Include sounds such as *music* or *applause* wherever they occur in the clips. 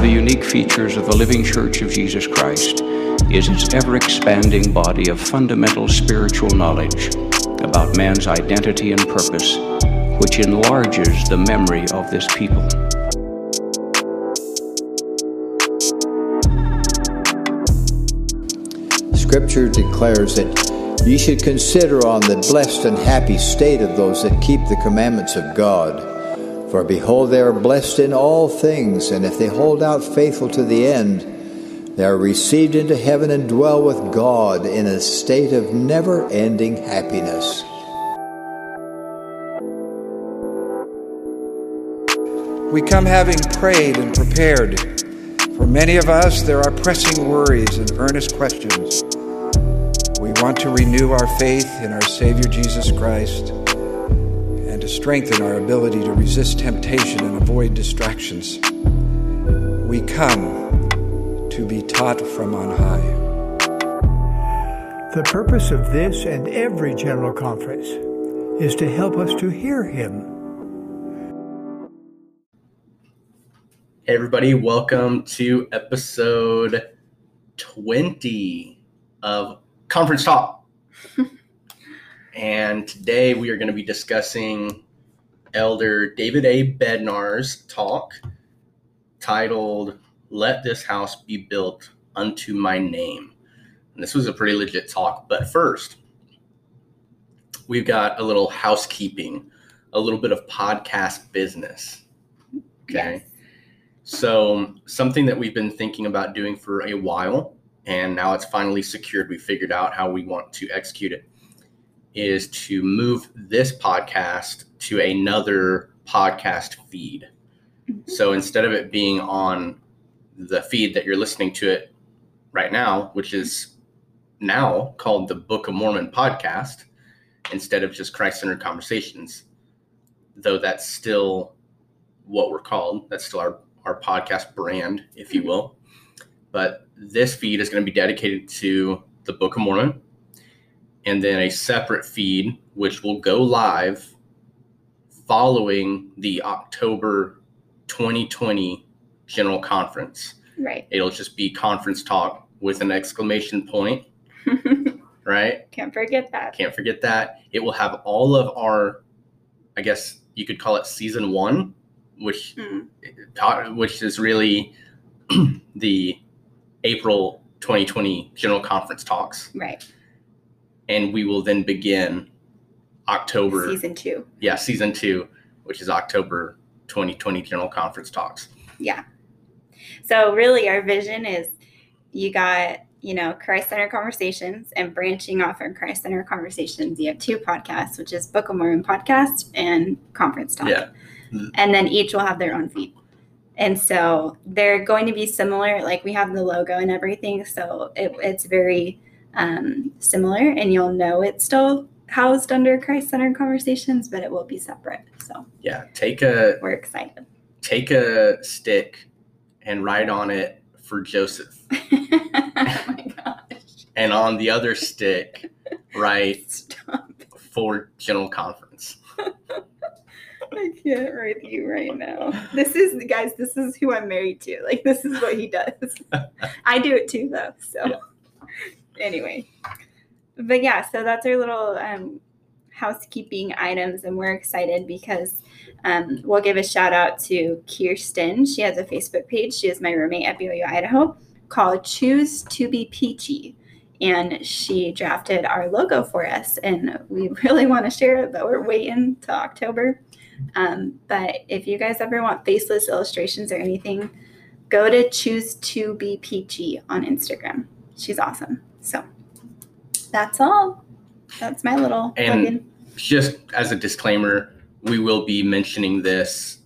of the unique features of the Living Church of Jesus Christ is its ever expanding body of fundamental spiritual knowledge about man's identity and purpose, which enlarges the memory of this people. Scripture declares that ye should consider on the blessed and happy state of those that keep the commandments of God. For behold, they are blessed in all things, and if they hold out faithful to the end, they are received into heaven and dwell with God in a state of never ending happiness. We come having prayed and prepared. For many of us, there are pressing worries and earnest questions. We want to renew our faith in our Savior Jesus Christ and to strengthen our ability to resist temptation and avoid distractions. We come to be taught from on high. The purpose of this and every general conference is to help us to hear Him. Hey, everybody, welcome to episode 20 of Conference Talk. *laughs* and today we are going to be discussing Elder David A. Bednar's talk titled Let This House Be Built Unto My Name. And this was a pretty legit talk. But first, we've got a little housekeeping, a little bit of podcast business. Okay. Yes. So, something that we've been thinking about doing for a while, and now it's finally secured, we figured out how we want to execute it, is to move this podcast to another podcast feed. Mm-hmm. So, instead of it being on the feed that you're listening to it right now, which is now called the Book of Mormon podcast, instead of just Christ centered conversations, though that's still what we're called, that's still our our podcast brand, if you mm-hmm. will. But this feed is going to be dedicated to the Book of Mormon, and then a separate feed which will go live following the October 2020 General Conference. Right. It'll just be conference talk with an exclamation point, *laughs* right? Can't forget that. Can't forget that. It will have all of our, I guess you could call it season one, which Mm. which is really *clears throat* the April 2020 General Conference talks, Right. And we will then begin October, Season two. yeah, season two, which is October 2020 General Conference talks. Yeah. So really our vision is you got, you know, Christ Center Conversations and branching off from Christ Center Conversations, you have two podcasts, which is Book of Mormon podcast and Conference Talk. Yeah. And then each will have their own feed. And so they're going to be similar. Like we have the logo and everything. So it, it's very um, similar and you'll know it's still housed under Christ centered Conversations, but it will be separate. So Yeah, take a we're excited. take a stick and write on it for Joseph, *laughs* oh my gosh. and on the other stick write Stop. for General Conference. *laughs* I can't write you right now. This is guys, this is who I'm married to. Like this is what he does. *laughs* I do it too though. So Yeah. Anyway. But yeah, so that's our little um housekeeping items and we're excited because um, we'll give a shout out to Kirsten. She has a Facebook page. She is my roommate at BYU Idaho called Choose to Be Peachy. And she drafted our logo for us. And we *laughs* really want to share it, but we're waiting till October. Um, but if you guys ever want faceless illustrations or anything, go to Choose to Be Peachy on Instagram. She's awesome. So that's all. That's my little And- plug-in. just as a disclaimer, we will be mentioning this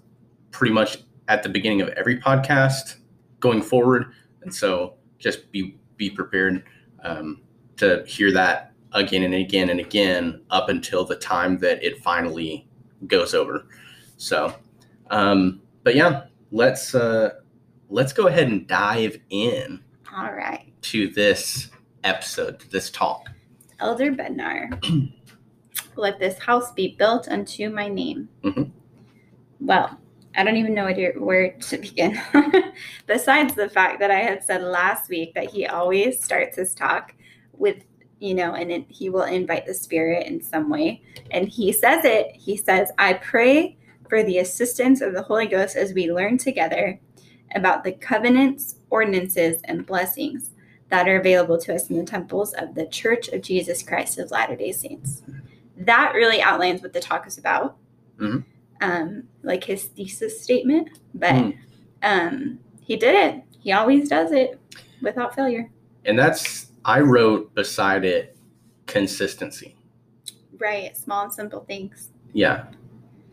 pretty much at the beginning of every podcast going forward, and so just be be prepared um, to hear that again and again and again up until the time that it finally goes over. So, um, but yeah, let's uh, let's go ahead and dive in All right. to this episode, to this talk. Elder Bednar, *clears throat* let this house be built unto my name. Mhm. Well, I don't even know where to, where to begin. *laughs* Besides the fact that I had said last week that he always starts his talk with, you know, and it, he will invite the Spirit in some way. And he says it, he says, I pray for the assistance of the Holy Ghost as we learn together about the covenants, ordinances, and blessings that are available to us in the temples of the Church of Jesus Christ of Latter day Saints. That really outlines what the talk is about. Mm-hmm. Um, like his thesis statement, but Mm. um, he did it. He always does it without failure. And that's, I wrote beside it consistency. Right. Small and simple things. Yeah.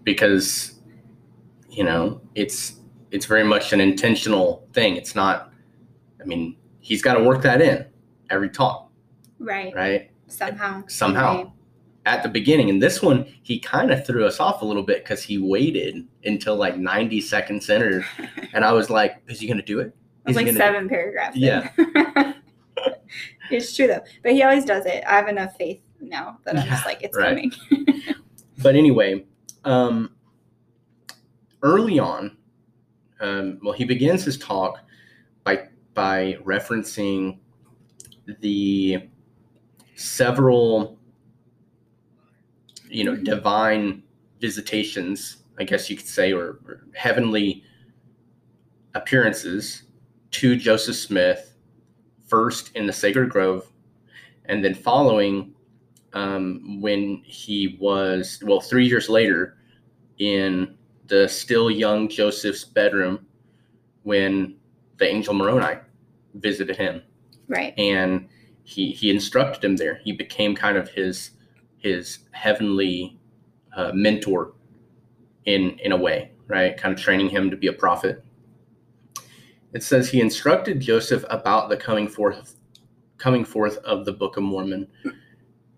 Because, you know, it's, it's very much an intentional thing. It's not, I mean, he's got to work that in every talk, Right. right? Somehow. Somehow. Right. At the beginning. And this one, he kind of threw us off a little bit because he waited until like 90 seconds in. Or, *laughs* and I was like, is he going to do it? It was Is he like seven paragraphs. Yeah. *laughs* it's true though. But he always does it. I have enough faith now that I'm just like, it's right. coming. *laughs* But anyway, um, early on, um, well, he begins his talk by by referencing the several, you know, divine visitations, I guess you could say, or, or heavenly appearances to Joseph Smith, first in the Sacred Grove, and then following um, when he was, well, three years later in the still young Joseph's bedroom when the angel Moroni visited him right. and he he instructed him there. He became kind of his his heavenly uh, mentor in in a way, right? Kind of training him to be a prophet. It says he instructed Joseph about the coming forth coming forth of the Book of Mormon.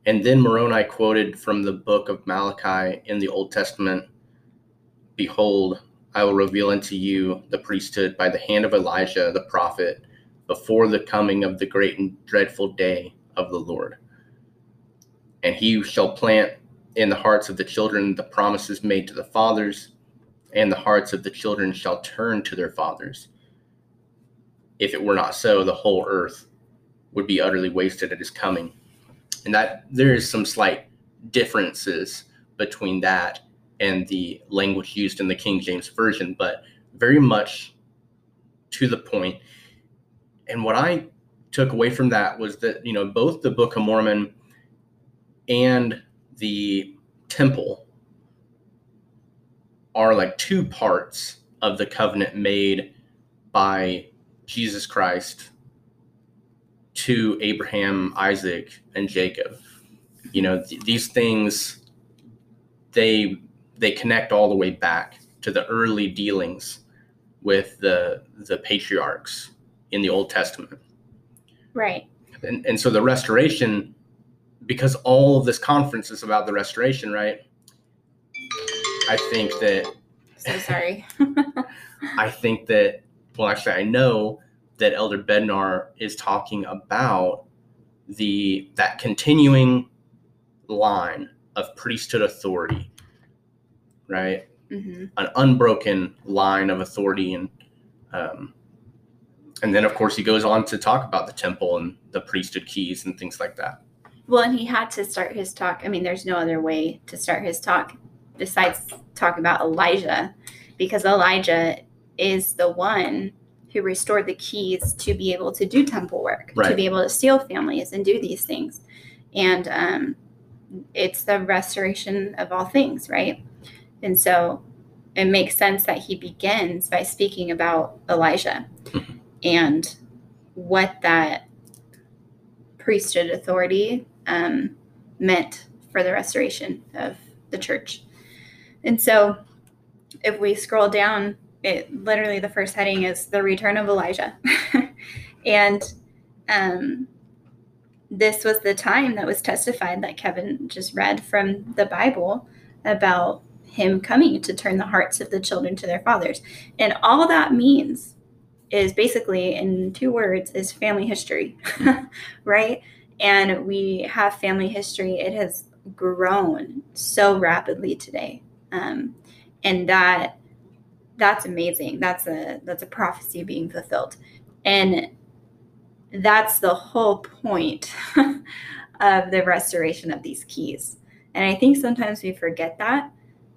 And then Moroni quoted from the book of Malachi in the Old Testament Behold, I will reveal unto you the priesthood by the hand of Elijah the prophet before the coming of the great and dreadful day of the Lord. And he shall plant in the hearts of the children the promises made to the fathers, and the hearts of the children shall turn to their fathers. If it were not so, the whole earth would be utterly wasted at his coming. And that there is some slight differences between that and the language used in the King James Version, but very much to the point. And what I took away from that was that, you know, both the Book of Mormon and the temple are like two parts of the covenant made by Jesus Christ to Abraham, Isaac, and Jacob. You know, th- these things they they connect all the way back to the early dealings with the the patriarchs in the Old Testament. Right. And and so the restoration because all of this conference is about the restoration, right? I think that So sorry. *laughs* I think that, well, actually, I know that Elder Bednar is talking about the that continuing line of priesthood authority, right? hmm An unbroken line of authority, and um, and then of course he goes on to talk about the temple and the priesthood keys and things like that. Well, and he had to start his talk. I mean, there's no other way to start his talk besides talk about Elijah, because Elijah is the one who restored the keys to be able to do temple work, to be able to seal families and do these things. And um, it's the restoration of all things, right? And so it makes sense that he begins by speaking about Elijah *laughs* and what that priesthood authority um, meant for the restoration of the church. And so if we scroll down, it literally the first heading is the return of Elijah. *laughs* and um, this was the time that was testified that Kevin just read from the Bible about him coming to turn the hearts of the children to their fathers. And all that means is basically in two words is family history, *laughs* right? And we have family history. It has grown so rapidly today. Um, and that that's amazing. That's a that's a prophecy being fulfilled. And that's the whole point *laughs* of the restoration of these keys. And I think sometimes we forget that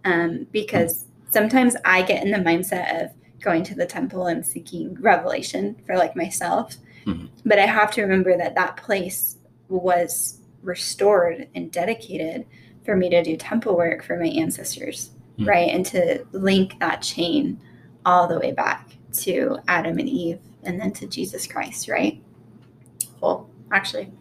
um, because sometimes I get in the mindset of going to the temple and seeking revelation for like myself. Mhm. But I have to remember that that place was restored and dedicated for me to do temple work for my ancestors, Mhm. right? And to link that chain all the way back to Adam and Eve and then to Jesus Christ, right? Well, actually,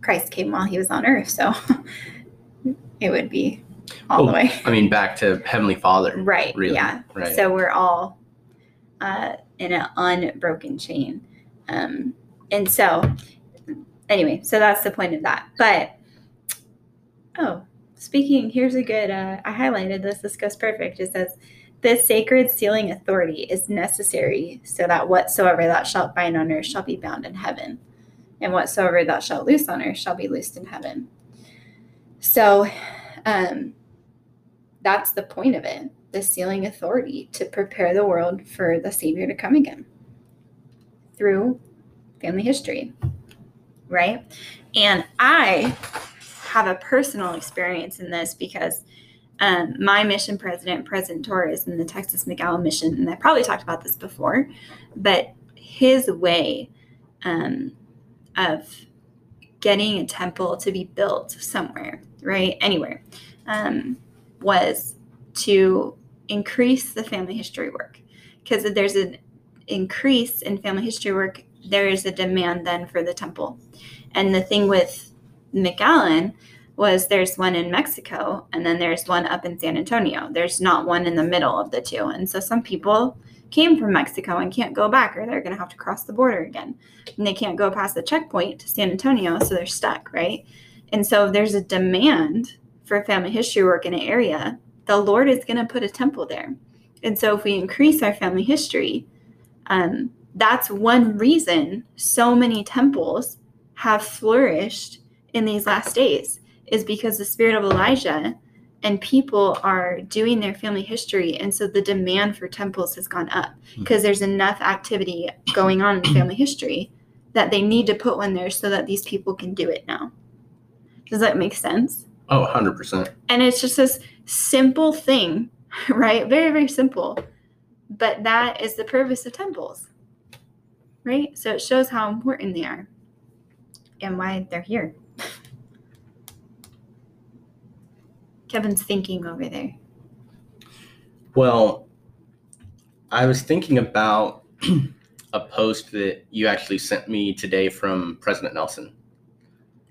Christ came while he was on earth, so *laughs* it would be all the way. I mean, back to Heavenly Father. *laughs* Right. Really. Yeah. Right. So we're all uh, in an unbroken chain. Um, and so, anyway, so that's the point of that. But, oh, speaking, here's a good, uh, I highlighted this. This goes perfect. It says, this sacred sealing authority is necessary so that whatsoever thou shalt bind on earth shall be bound in heaven, and whatsoever thou shalt loose on earth shall be loosed in heaven. So, um, that's the point of it the sealing authority to prepare the world for the Savior to come again through family history, right? And I have a personal experience in this because um, my mission president, President Torres, in the Texas McAllen mission, and I probably talked about this before, but his way um, of getting a temple to be built somewhere, right? Anywhere, um, was to increase the family history work. Because if there's an increase in family history work, there is a demand then for the temple. And the thing with McAllen was there's one in Mexico and then there's one up in San Antonio. There's not one in the middle of the two. And so some people came from Mexico and can't go back or they're going to have to cross the border again. And they can't go past the checkpoint to San Antonio, so they're stuck, right? And so if there's a demand for family history work in an area, the Lord is going to put a temple there. And so if we increase our family history, um, that's one reason so many temples have flourished in these last days is because the spirit of Elijah and people are doing their family history and so the demand for temples has gone up because there's enough activity going on in family history that they need to put one there so that these people can do it now. Does that make sense? Oh, 100%. and it's just this simple thing *laughs* right? Very very simple. But that is the purpose of temples right? So it shows how important they are and why they're here kevin's thinking over there Well, I was thinking about *clears throat* a post that you actually sent me today from President Nelson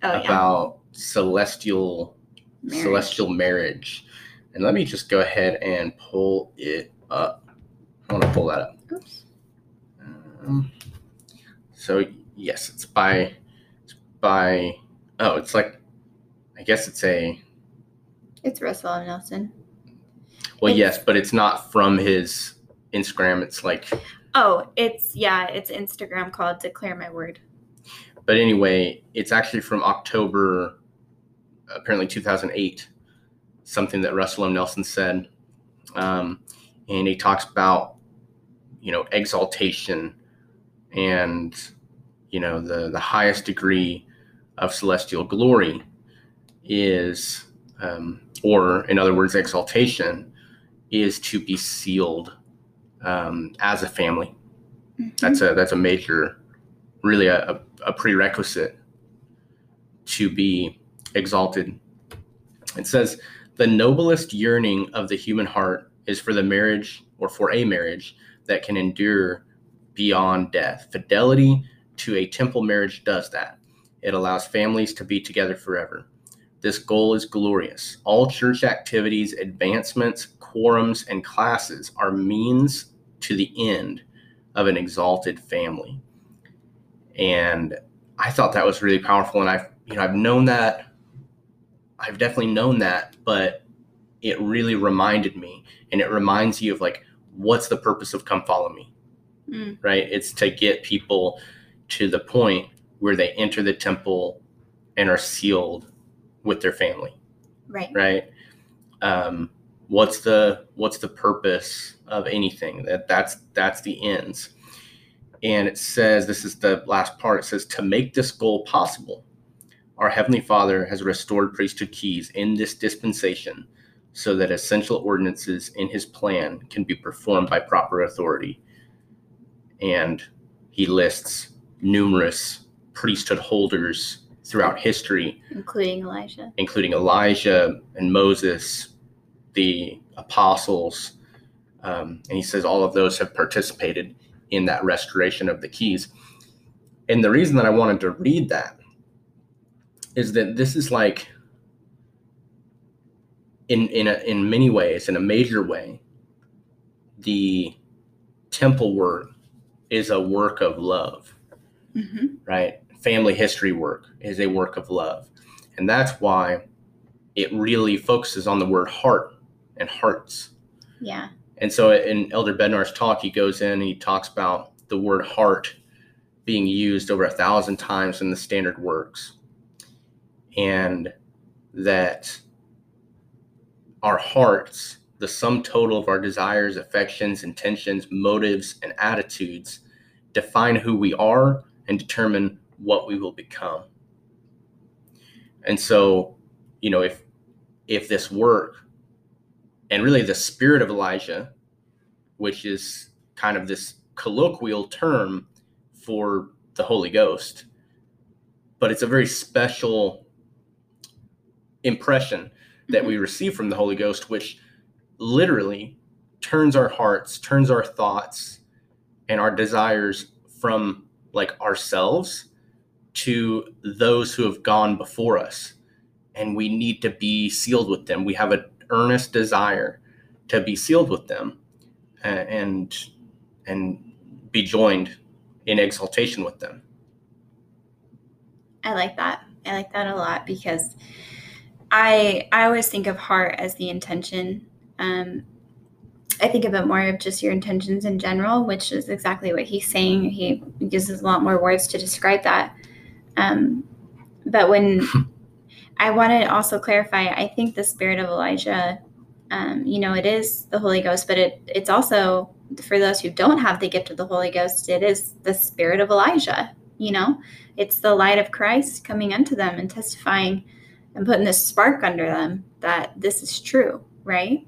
oh yeah about celestial Marriage. celestial marriage. And let me just go ahead and pull it up. I want to pull that up. Oops. Um, so yes, it's by it's by oh, it's like I guess it's a it's russell m. nelson well, It's- yes, but it's not from his Instagram. It's like oh it's yeah it's instagram called declare my word but anyway, it's actually from October, apparently 2008, something that Russell M. Nelson said. Um, and he talks about, you know, exaltation and, you know, the, the highest degree of celestial glory is, um, or in other words, exaltation is to be sealed um, as a family. That's a that's a major, really a, a, a prerequisite to be exalted. It says the noblest yearning of the human heart is for the marriage or for a marriage that can endure beyond death. Fidelity to a temple marriage does that. It allows families to be together forever. This goal is glorious. All church activities, advancements, quorums, and classes are means to the end of an exalted family. And I thought that was really powerful. And I've, you know, I've known that, I've definitely known that, but it really reminded me and it reminds you of like, what's the purpose of come follow me? Mm. Right? It's to get people to the point where they enter the temple and are sealed with their family right. right? Um, what's the what's the purpose of anything? That that's that's the ends. And it says this is the last part it says to make this goal possible our heavenly father has restored priesthood keys in this dispensation so that essential ordinances in his plan can be performed by proper authority. And he lists numerous priesthood holders throughout history including Elijah. including elijah and moses the apostles um, and he says all of those have participated in that restoration of the keys. And the reason that I wanted to read that is that this is like, in in a, in many ways, in a major way, the temple work is a work of love, Mm-hmm. right? Family history work is a work of love, and that's why it really focuses on the word heart and hearts. Yeah. And so in Elder Bednar's talk, he goes in and he talks about the word heart being used over a thousand times in the standard works. And that our hearts, the sum total of our desires, affections, intentions, motives, and attitudes, define who we are and determine what we will become. And so, you know, if if this work and really the spirit of Elijah, which is kind of this colloquial term for the Holy Ghost, but it's a very special impression that mm-hmm. we receive from the Holy Ghost, which literally turns our hearts, turns our thoughts, and our desires from like ourselves to those who have gone before us. And we need to be sealed with them. We have an earnest desire to be sealed with them and and be joined in exaltation with them. I like that. I like that a lot because I I always think of heart as the intention. Um, I think of it more of just your intentions in general, which is exactly what he's saying. He uses a lot more words to describe that. Um, but when *laughs* I want to also clarify, I think the spirit of Elijah, um, you know, it is the Holy Ghost, but it it's also for those who don't have the gift of the Holy Ghost, it is the spirit of Elijah. You know, it's the light of Christ coming unto them and testifying and putting this spark under them that this is true, right?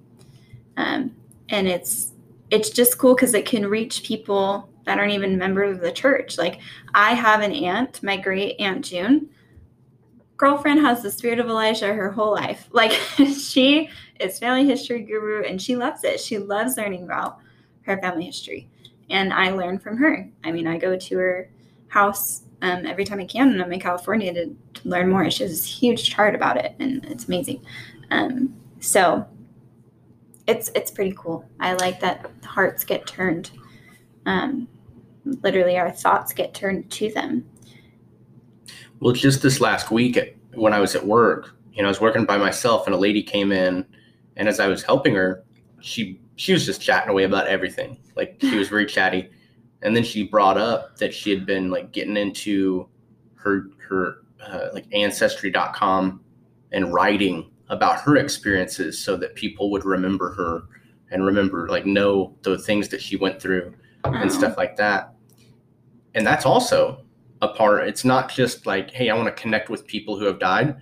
Um, and it's it's just cool because it can reach people that aren't even members of the church. Like I have an aunt, my great aunt June. Girlfriend has the spirit of Elijah her whole life. *laughs* Like she is family history guru and she loves it. She loves learning about her family history. And I learn from her. I mean, I go to her house um, every time I can when I'm in California to, to learn more. She has this huge chart about it and it's amazing. Um, so it's it's pretty cool. I like that hearts get turned. Um, literally, our thoughts get turned to them. Well, just this last week when I was at work, you know, I was working by myself, and a lady came in, and as I was helping her, she she was just chatting away about everything. Like she was very chatty, and then she brought up that she had been like getting into her her uh, like ancestry.com and writing about her experiences so that people would remember her and remember like know the things that she went through and Oh, stuff like that. And that's also a part. It's not just like, hey, I want to connect with people who have died.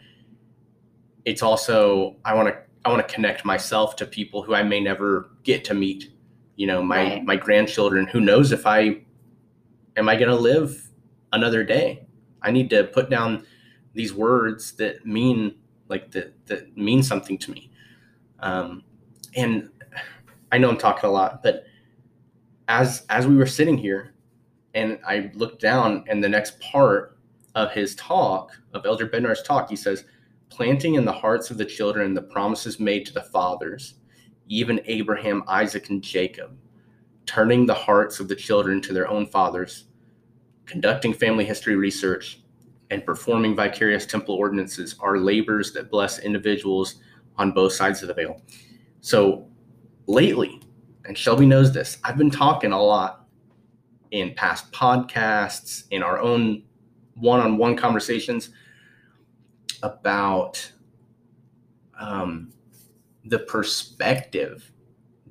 It's also I want to I want to connect myself to people who I may never get to meet. You know, my Right. my grandchildren. Who knows if I am I going to live another day? I need to put down these words that mean like that that mean something to me. Um, and I know I'm talking a lot, but as as we were sitting here and I looked down and the next part of his talk, of Elder Bednar's talk, he says, planting in the hearts of the children the promises made to the fathers, even Abraham, Isaac, and Jacob, turning the hearts of the children to their own fathers, conducting family history research, and performing vicarious temple ordinances are labors that bless individuals on both sides of the veil. So lately, and Shelby knows this, I've been talking a lot in past podcasts, in our own one on one conversations about um, the perspective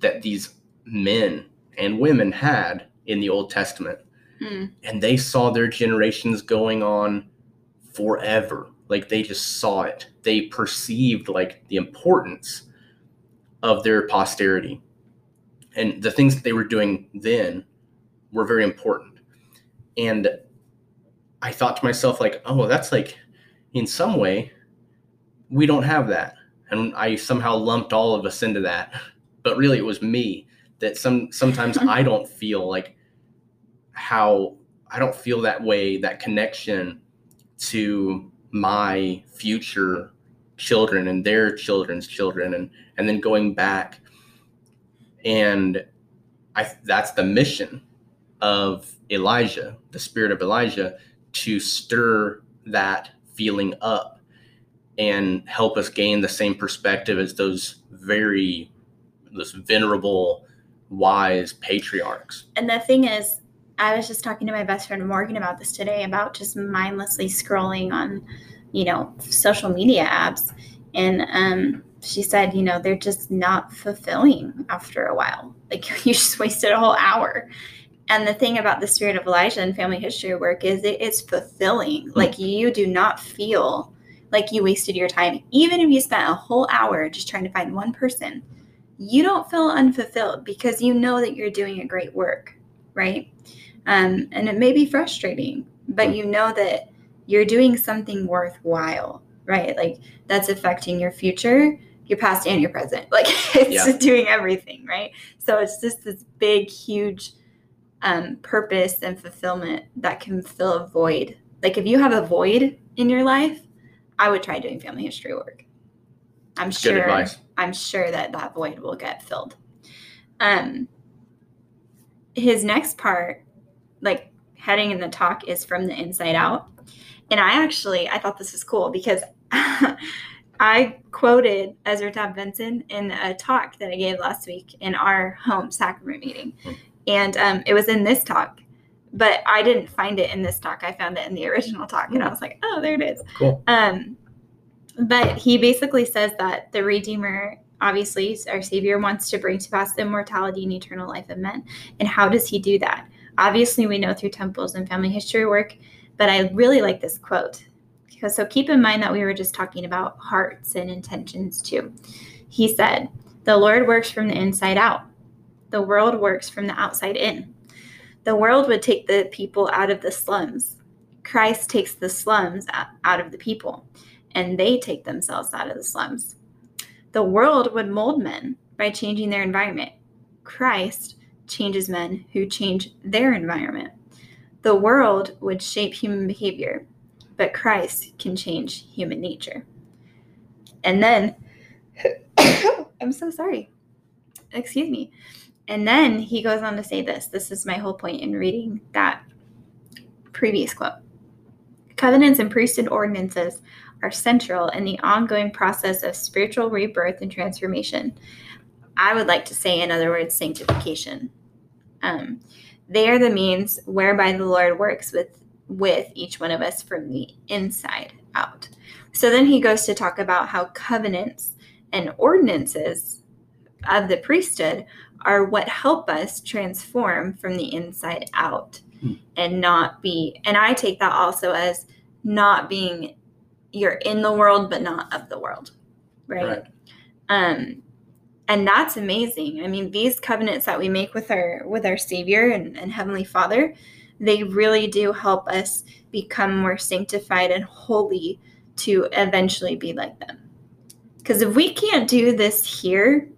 that these men and women had in the Old Testament. Hmm. And they saw their generations going on forever. Like they just saw it. They perceived like the importance of their posterity. And the things that they were doing then were very important. And I thought to myself, like, oh, that's like, in some way, we don't have that. And I somehow lumped all of us into that. But really, it was me that some sometimes *laughs* I don't feel like how I don't feel that way, that connection to my future children and their children's children and and then going back and I that's the mission of Elijah, the spirit of Elijah to stir that feeling up and help us gain the same perspective as those very those venerable wise patriarchs. And the thing is, I was just talking to my best friend Morgan about this today about just mindlessly scrolling on, you know, social media apps. And um, she said, you know, they're just not fulfilling after a while. Like *laughs* you just wasted a whole hour. And the thing about the spirit of Elijah and family history work is it is fulfilling. Hmm. Like you do not feel like you wasted your time. Even if you spent a whole hour just trying to find one person, you don't feel unfulfilled because you know that you're doing a great work, right? Um, and it may be frustrating, but you know that you're doing something worthwhile, right? Like that's affecting your future, your past, and your present. *laughs* Like it's Yeah. doing everything, right? So it's just this big, huge um, purpose and fulfillment that can fill a void. Like if you have a void in your life, I would try doing family history work. I'm Good sure. advice. I'm sure that that void will get filled. Um, his next part, like heading in the talk, is from the inside out, and I actually I thought this was cool because *laughs* I quoted Ezra Taft Benson in a talk that I gave last week in our home sacrament meeting, Hmm. And um, it was in this talk. But I didn't find it in this talk. I found it in the *laughs* original talk, and I was like, "Oh, there it is." Cool. Um, but he basically says that the Redeemer, obviously, our Savior, wants to bring to pass the immortality and eternal life of men. And how does he do that? Obviously, we know through temples and family history work, but I really like this quote. Because so keep in mind that we were just talking about hearts and intentions too. He said, The Lord works from the inside out, the world works from the outside in. The world would take the people out of the slums. Christ takes the slums out of the people and they take themselves out of the slums. The world would mold men by changing their environment. Christ changes men who change their environment. The world would shape human behavior, but Christ can change human nature. And then, *coughs* I'm so sorry. Excuse me. And then he goes on to say this. This is my whole point in reading that previous quote. Covenants and priesthood ordinances are central in the ongoing process of spiritual rebirth and transformation. I would like to say, in other words, sanctification. Um, they are the means whereby the Lord works with with each one of us from the inside out. So then he goes to talk about how covenants and ordinances of the priesthood are what help us transform from the inside out Hmm. and not be and I take that also as not being you're in the world but not of the world. Right? Right. Um and that's amazing. I mean, these covenants that we make with our with our Savior and, and Heavenly Father, they really do help us become more sanctified and holy to eventually be like them. Because if we can't do this here,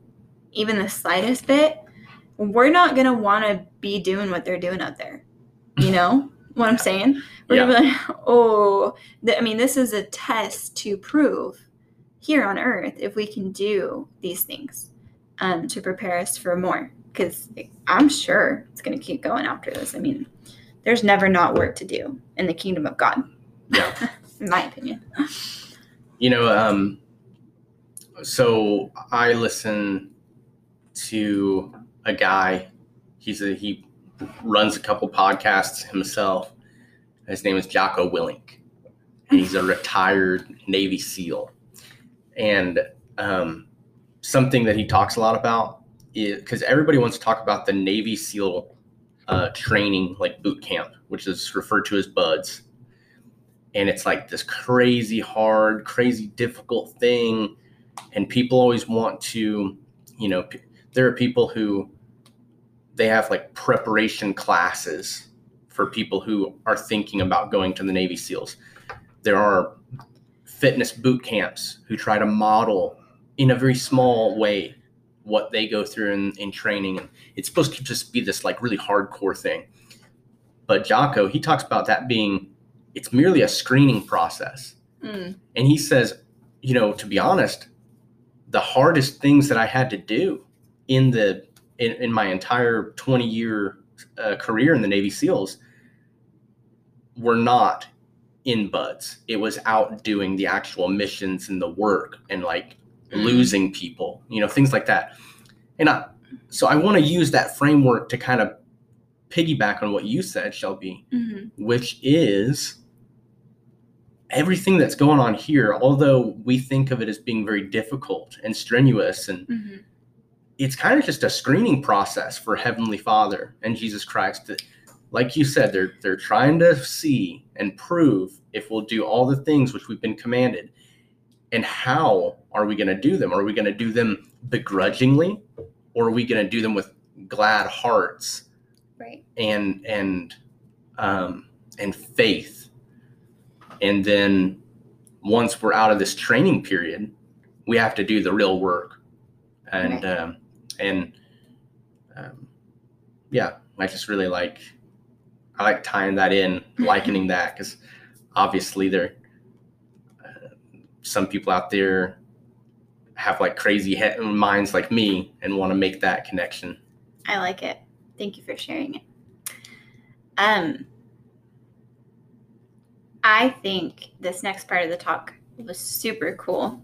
even the slightest bit, we're not gonna want to be doing what they're doing out there. You know *laughs* what I'm saying? We're gonna be like, *laughs* oh, th- I mean, this is a test to prove here on Earth if we can do these things um, to prepare us for more. Because I'm sure it's gonna keep going after this. I mean, there's never not work to do in the kingdom of God. Yeah. *laughs* in my opinion. You know, um, so I listen to a guy. He's a he runs a couple podcasts himself. His name is Jocko Willink, he's a retired Navy SEAL. And um, something that he talks a lot about is because everybody wants to talk about the Navy SEAL uh, training, like boot camp, which is referred to as BUDS. And it's like this crazy hard, crazy difficult thing. And people always want to, you know, p- there are people who they have like preparation classes for people who are thinking about going to the Navy SEALs. There are fitness boot camps who try to model in a very small way what they go through in, in training. And it's supposed to just be this like really hardcore thing. But Jocko, he talks about that being it's merely a screening process. Mm. And he says, you know, to be honest, the hardest things that I had to do in the in, in my entire 20 year uh, career in the Navy SEALs were not in buds. It was out doing the actual missions and the work and like losing people, you know, things like that. And I, so I want to use that framework to kind of piggyback on what you said, Shelby, Mhm. which is everything that's going on here, although we think of it as being very difficult and strenuous and Mhm. It's kind of just a screening process for Heavenly Father and Jesus Christ. That, like you said, they're they're trying to see and prove if we'll do all the things which we've been commanded. And how are we going to do them? Are we going to do them begrudgingly, or are we going to do them with glad hearts Right. and and um, and faith? And then once we're out of this training period, we have to do the real work. And um, and um, yeah, I just really like I like tying that in, likening that because obviously there uh, some people out there have like crazy he- minds like me and want to make that connection. I like it. Thank you for sharing it. Um, I think this next part of the talk was super cool.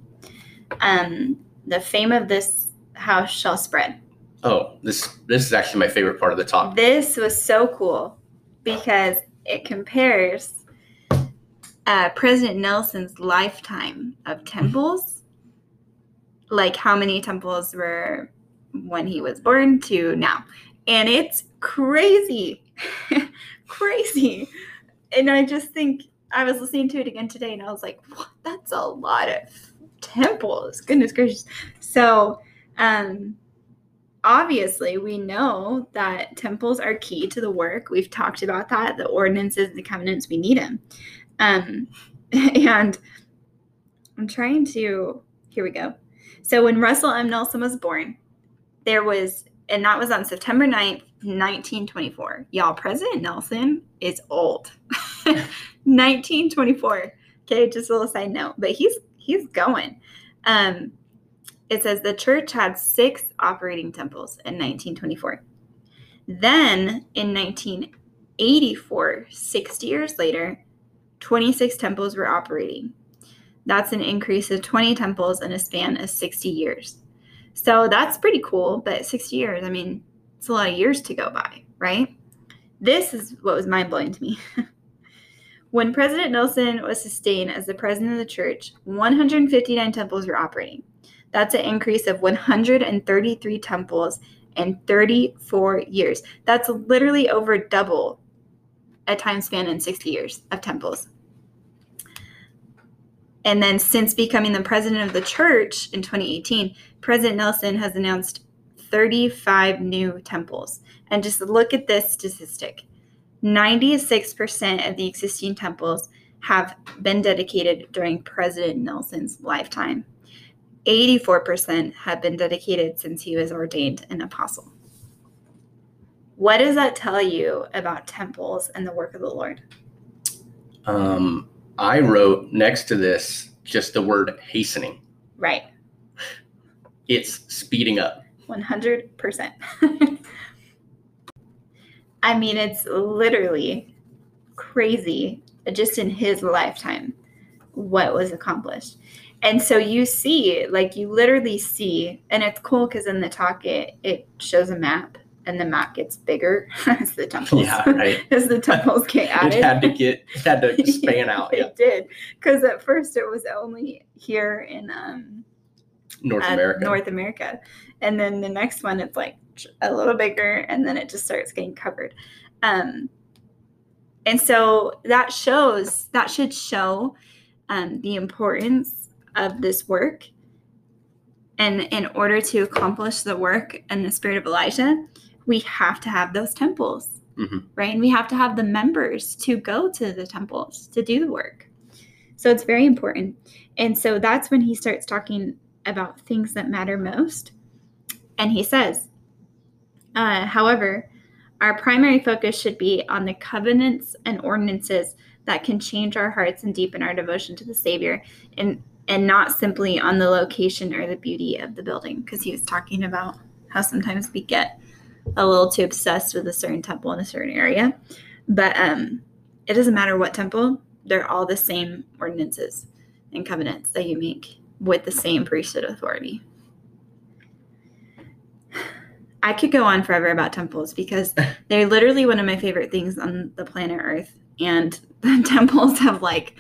Um, the fame of this house shall spread. Oh, this this is actually my favorite part of the talk. This was so cool because it compares uh, President Nelson's lifetime of temples, like how many temples were when he was born to now. And it's crazy, *laughs* crazy. And I just think I was listening to it again today and I was like, what? that's a lot of temples. Goodness gracious. So, um, obviously we know that temples are key to the work. We've talked about that the ordinances the covenants we need them um *laughs* and i'm trying to here we go. So when russell m. Nelson was born there was and that was on september 9th 1924 y'all president nelson is old. *laughs* 1924 okay just a little side note but he's he's going. Um it says the church had six operating temples in 1924. Then in 1984, 60 years later, 26 temples were operating. That's an increase of 20 temples in a span of 60 years. So that's pretty cool, but 60 years, I mean, it's a lot of years to go by, right? This is what was mind blowing to me. *laughs* when President Nelson was sustained as the president of the church, 159 temples were operating. That's an increase of 133 temples in 34 years. That's literally over double a time span in 60 years of temples. And then since becoming the president of the church in 2018, President Nelson has announced 35 new temples. And just look at this statistic 96% of the existing temples have been dedicated during President Nelson's lifetime. 84% have been dedicated since he was ordained an apostle. What does that tell you about temples and the work of the Lord? Um, I wrote next to this just the word hastening. Right, It's speeding up. 100%. *laughs* I mean, it's literally crazy just in his lifetime what was accomplished. And so you see, like you literally see, and it's cool because in the talk it it shows a map, and the map gets bigger *laughs* as the temples, Yeah, *laughs* right. *laughs* as the temples get added. It had to get it had to span out. it Yeah. did because at first it was only here in um North America. North America. And then the next one, it's like a little bigger, and then it just starts getting covered. Um, and so that shows, that should show um, the importance of this work. And in order to accomplish the work in the spirit of Elijah, we have to have those temples, Mhm. right? And we have to have the members to go to the temples to do the work. So it's very important. And so that's when he starts talking about things that matter most. And he says, uh, however, our primary focus should be on the covenants and ordinances that can change our hearts and deepen our devotion to the Savior, and and not simply on the location or the beauty of the building. Because he was talking about how sometimes we get a little too obsessed with a certain temple in a certain area, but um, it doesn't matter what temple; they're all the same ordinances and covenants that you make with the same priesthood authority. I could go on forever about temples because *laughs* they're literally one of my favorite things on the planet Earth. And *laughs* the temples have like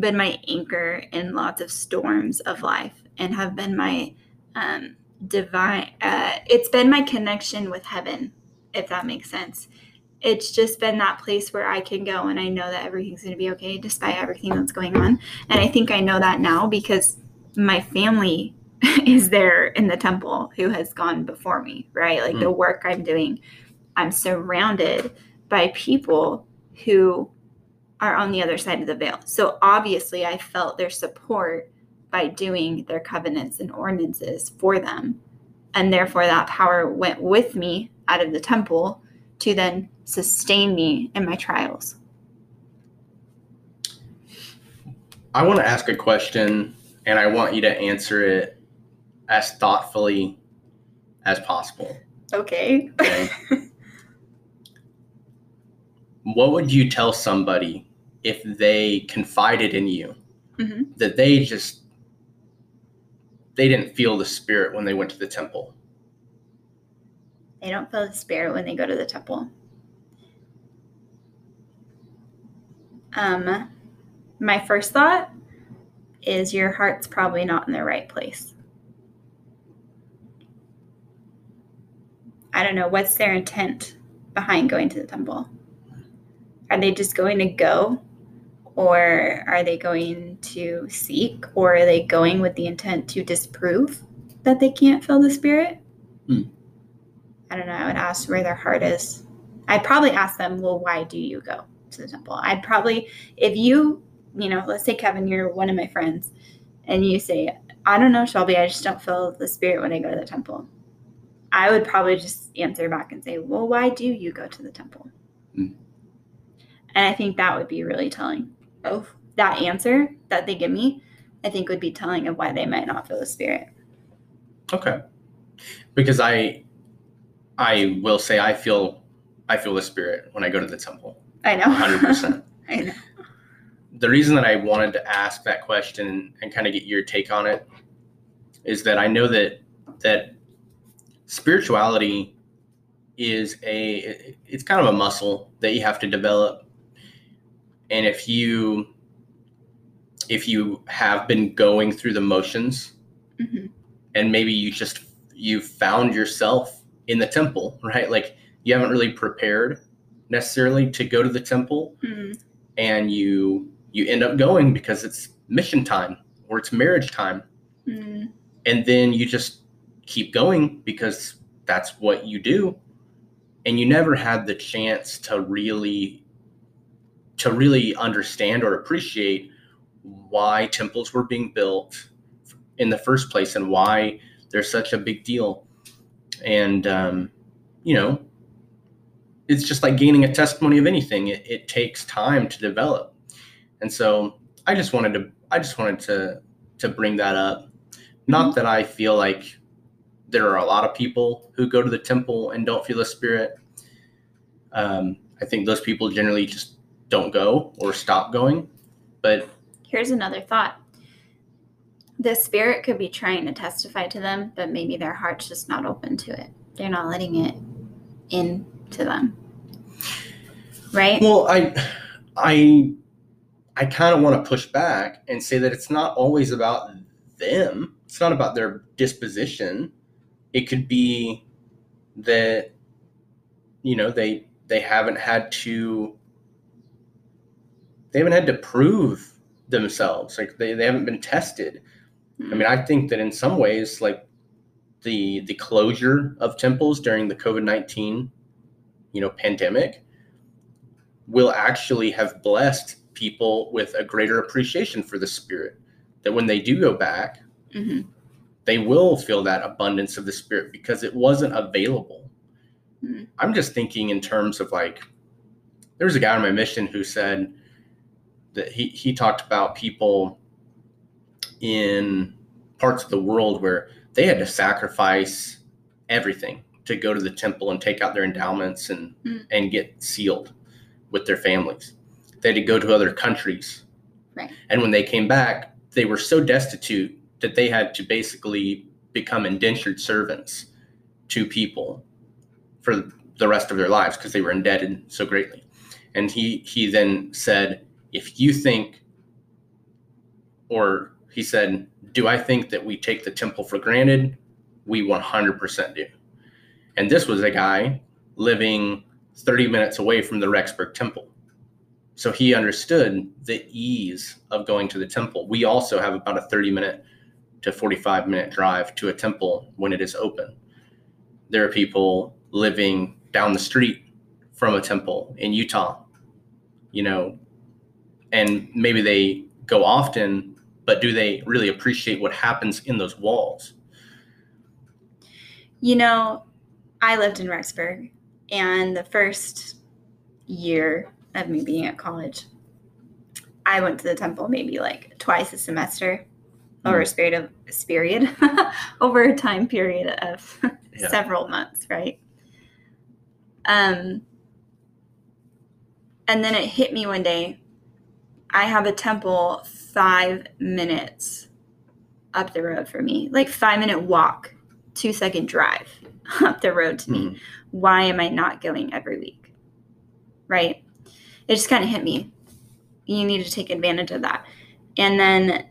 been my anchor in lots of storms of life and have been my um, divine, uh, it's been my connection with heaven, if that makes sense. It's just been that place where I can go and I know that everything's going to be okay despite everything that's going on. And I think I know that now because my family *laughs* is there in the temple who has gone before me, right? Like the work I'm doing, I'm surrounded by people who are on the other side of the veil. So obviously, I felt their support by doing their covenants and ordinances for them. And therefore, that power went with me out of the temple to then sustain me in my trials. I want to ask a question and I want you to answer it as thoughtfully as possible. Okay. Okay. *laughs* what would you tell somebody if they confided in you Mhm. that they just they didn't feel the spirit when they went to the temple? They don't feel the spirit when they go to the temple. Um, my first thought is your heart's probably not in the right place. I don't know what's their intent behind going to the temple. Are they just going to go, or are they going to seek, or are they going with the intent to disprove that they can't feel the spirit? I don't know. I would ask where their heart is. I'd probably ask them, well, why do you go to the temple? I'd probably, if you, you know, let's say, Kevin, you're one of my friends, and you say, I don't know, Shelby, I just don't feel the spirit when I go to the temple. I would probably just answer back and say, well, why do you go to the temple? Mm. And I think that would be really telling. Oh, that answer that they give me, I think would be telling of why they might not feel the spirit. Okay. Because I I will say I feel I feel the spirit when I go to the temple. I know. 100%. *laughs* I know. the reason that I wanted to ask that question and kind of get your take on it is that I know that that spirituality is a it's kind of a muscle that you have to develop and if you if you have been going through the motions Mhm. and maybe you just you found yourself in the temple right like you haven't really prepared necessarily to go to the temple Mhm. and you you end up going because it's mission time or it's marriage time Mm. and then you just keep going because that's what you do and you never had the chance to really to really understand or appreciate why temples were being built in the first place and why they're such a big deal. And um, you know it's just like gaining a testimony of anything. It, it takes time to develop. And so i just wanted to i just wanted to to bring that up. Not that i feel like there are a lot of people who go to the temple and don't feel the spirit. Um, i think those people generally just don't go or stop going but Here's another thought. The spirit could be trying to testify to them, but maybe their heart's just not open to it. They're not letting it in to them. Right? Well, I, I, I kind of want to push back and say that it's not always about them. it's not about their disposition. It could be that you know they they haven't had to they haven't had to prove themselves like they, they haven't been tested i mean i think that in some ways like the the closure of temples during the covid-19 you know pandemic will actually have blessed people with a greater appreciation for the spirit that when they do go back hmm they will feel that abundance of the spirit because it wasn't available. Mhm. I'm just thinking in terms of like there was a guy on my mission who said that he he talked about people in parts of the world where they had to sacrifice everything to go to the temple and take out their endowments and Mm. and get sealed with their families. They had to go to other countries. Right. And when they came back, they were so destitute that they had to basically become indentured servants to people for the rest of their lives because they were indebted so greatly. And he he then said, if you think or he said, do I think that we take the temple for granted? We 100% do. And this was a guy living 30 minutes away from the Rexburg temple. So he understood the ease of going to the temple. We also have about a 30 minute to 45 minute drive to a temple when it is open. There are people living down the street from a temple in Utah, you know, and maybe they go often, but do they really appreciate what happens in those walls? You know, I lived in Rexburg, and the first year of me being at college, I went to the temple maybe like twice a semester over a period of a period over a time period of *laughs* Yeah. several months, right? Um, and then it hit me one day. I have a temple five minutes up the road for me, like five minute walk, two second drive *laughs* up the road to me. Mhm. Why am I not going every week? Right? It just kind of hit me. You need to take advantage of that. And then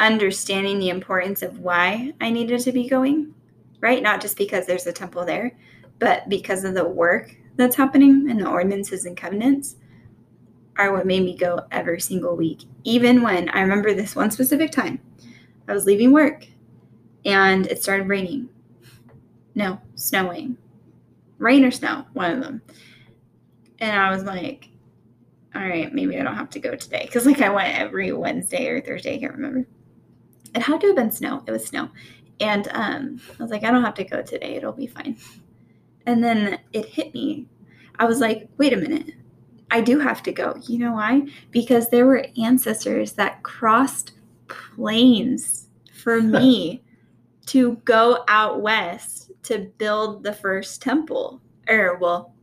understanding the importance of why I needed to be going, right? Not just because there's a temple there, but because of the work that's happening and the ordinances and covenants are what made me go every single week. Even when I remember this one specific time, I was leaving work and it started raining. No, snowing. Rain or snow, one of them. And I was like, all right, maybe I don't have to go today. Because, like, I went every Wednesday or Thursday, I can't remember. It had to have been snow. It was snow. And um, I was like, I don't have to go today. It'll be fine. And then it hit me. I was like, wait a minute. I do have to go. You know why? Because there were ancestors that crossed plains for *laughs* me to go out west to build the first temple. Or, well,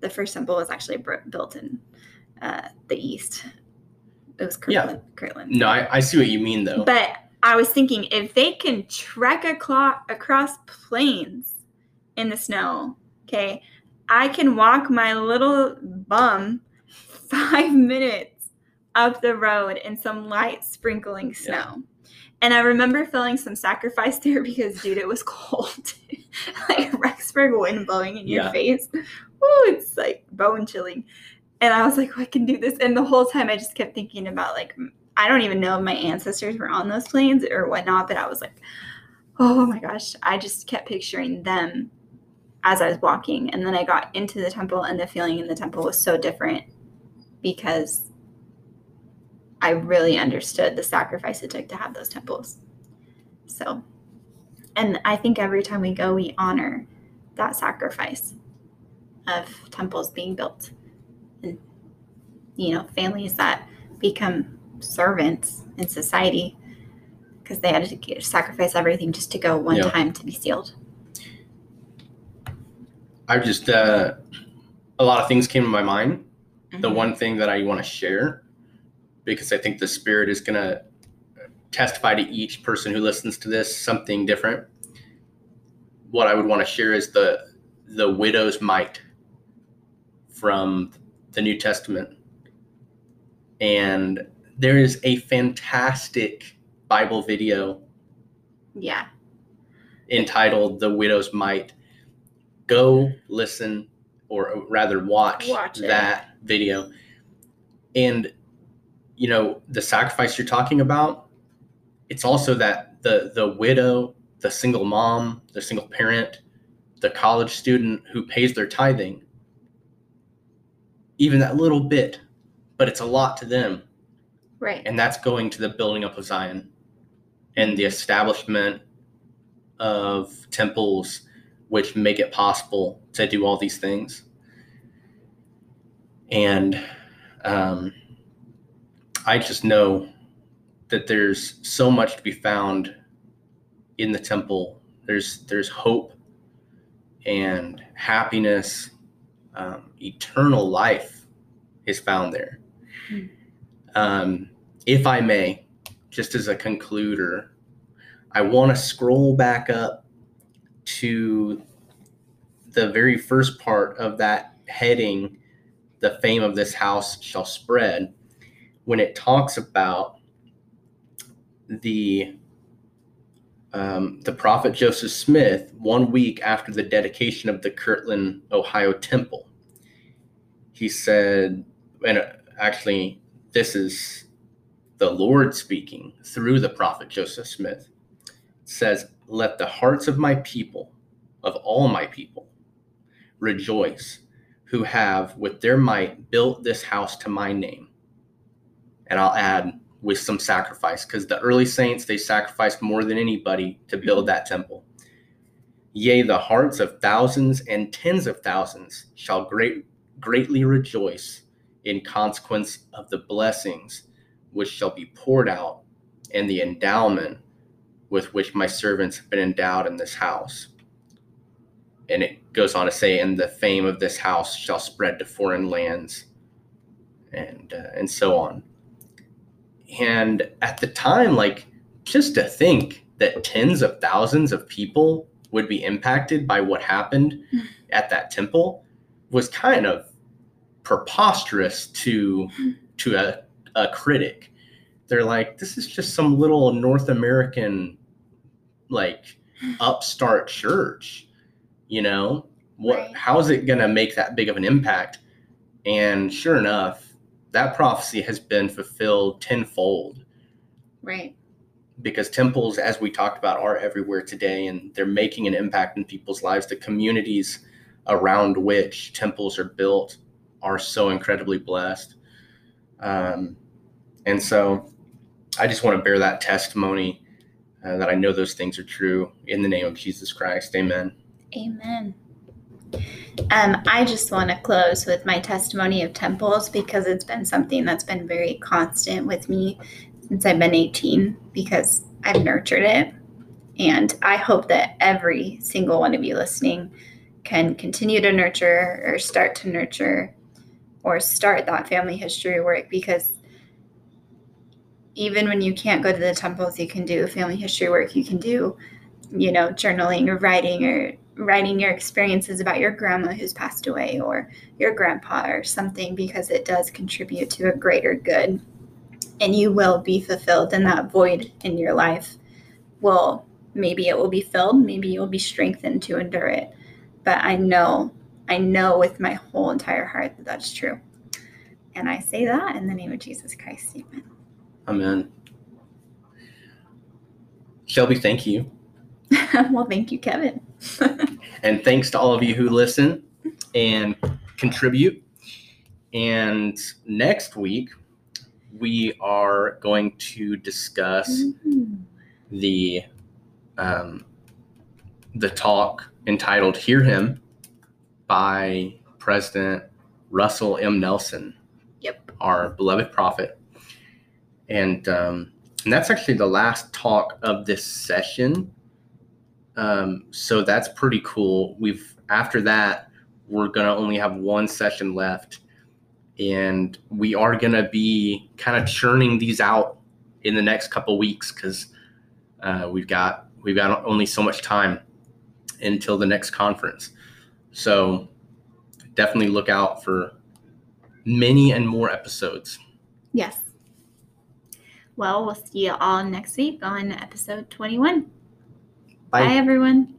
the first temple was actually built in uh, the east. It was Yeah. Kirtland. Kirtland. No, I, I see what you mean though. But I was thinking if they can trek aclo- across plains in the snow, okay, I can walk my little bum five *laughs* minutes up the road in some light sprinkling snow. And I remember feeling some sacrifice *laughs* there because, dude, it was cold. *laughs* like Rexburg wind blowing in your Yeah. face. Ooh, it's like bone chilling. And I was like, "Oh, I can do this. And the whole time I just kept thinking about like I don't even know if my ancestors were on those plains or whatnot, but I was like, oh my gosh, I just kept picturing them as I was walking. And then I got into the temple, and the feeling in the temple was so different because I really understood the sacrifice it took to have those temples. So, and I think every time we go, we honor that sacrifice of temples being built and, you know, families that become servants in society because they had to sacrifice everything just to go one Yeah. time to be sealed. I just uh, a lot of things came to my mind. The Mhm. one thing that I want to share, because I think the spirit is going to testify to each person who listens to this something different. What I would want to share is the the widow's mite from the New Testament, and there is a fantastic Bible video Yeah. entitled "The Widow's Mite." Go listen, or rather, watch, Watch that video. And you know the sacrifice you're talking about. It's also that the the widow, the single mom, the single parent, the college student who pays their tithing. Even that little bit, but it's a lot to them Right. and that's going to the building up of Zion and the establishment of temples which make it possible to do all these things. And um, I just know that there's so much to be found in the temple. There's there's hope and happiness, um, eternal life is found there. Um, if I may, just as a concluder, I want to scroll back up to the very first part of that heading, the fame of this house shall spread, when it talks about the um, the prophet Joseph Smith one week after the dedication of the Kirtland, Ohio temple. He said, and uh, actually, this is the Lord speaking through the prophet Joseph Smith. It says, Let the hearts of my people, of all my people, rejoice, who have with their might built this house to my name. And I'll add with some sacrifice, because the early saints, they sacrificed more than anybody to build that temple. Yea, the hearts of thousands and tens of thousands shall great, greatly rejoice in consequence of the blessings which shall be poured out and the endowment with which my servants have been endowed in this house. And it goes on to say, and the fame of this house shall spread to foreign lands, and uh, and so on. And at the time, like just to think that tens of thousands of people would be impacted by what happened hmm. at that temple was kind of preposterous to hmm. to a, a critic. They're like, this is just some little North American like hmm. upstart church, you know? What Right. how is it gonna make that big of an impact? And sure enough, that prophecy has been fulfilled tenfold Right. because temples, as we talked about, are everywhere today and they're making an impact in people's lives. The communities around which temples are built are so incredibly blessed. Um, and so I just want to bear that testimony uh, that I know those things are true in the name of Jesus Christ. Amen. Amen. Um, I just want to close with my testimony of temples because it's been something that's been very constant with me since I've been 18 because I've nurtured it. And I hope that every single one of you listening can continue to nurture or start to nurture or start that family history work because even when you can't go to the temples, you can do family history work. You can do, you know, journaling or writing or writing your experiences about your grandma who's passed away or your grandpa or something because it does contribute to a greater good. And you will be fulfilled, and that void in your life will maybe it will be filled, maybe you'll be strengthened to endure it. But I know, I know with my whole entire heart that that's true. And I say that in the name of Jesus Christ. Amen. Amen. Shelby, thank you. *laughs* well, thank you, Kevin. *laughs* And thanks to all of you who listen and contribute. And next week, we are going to discuss the um, the talk entitled "Hear Him" by President Russell M. Nelson, Yep. our beloved prophet, and um, and that's actually the last talk of this session. Um, so that's pretty cool. We've after that, we're gonna only have one session left, and we are gonna be kind of churning these out in the next couple weeks because uh, we've got we've got only so much time until the next conference. So definitely look out for many and more episodes. Yes. Well, we'll see you all next week on episode 21. Bye. Bye everyone.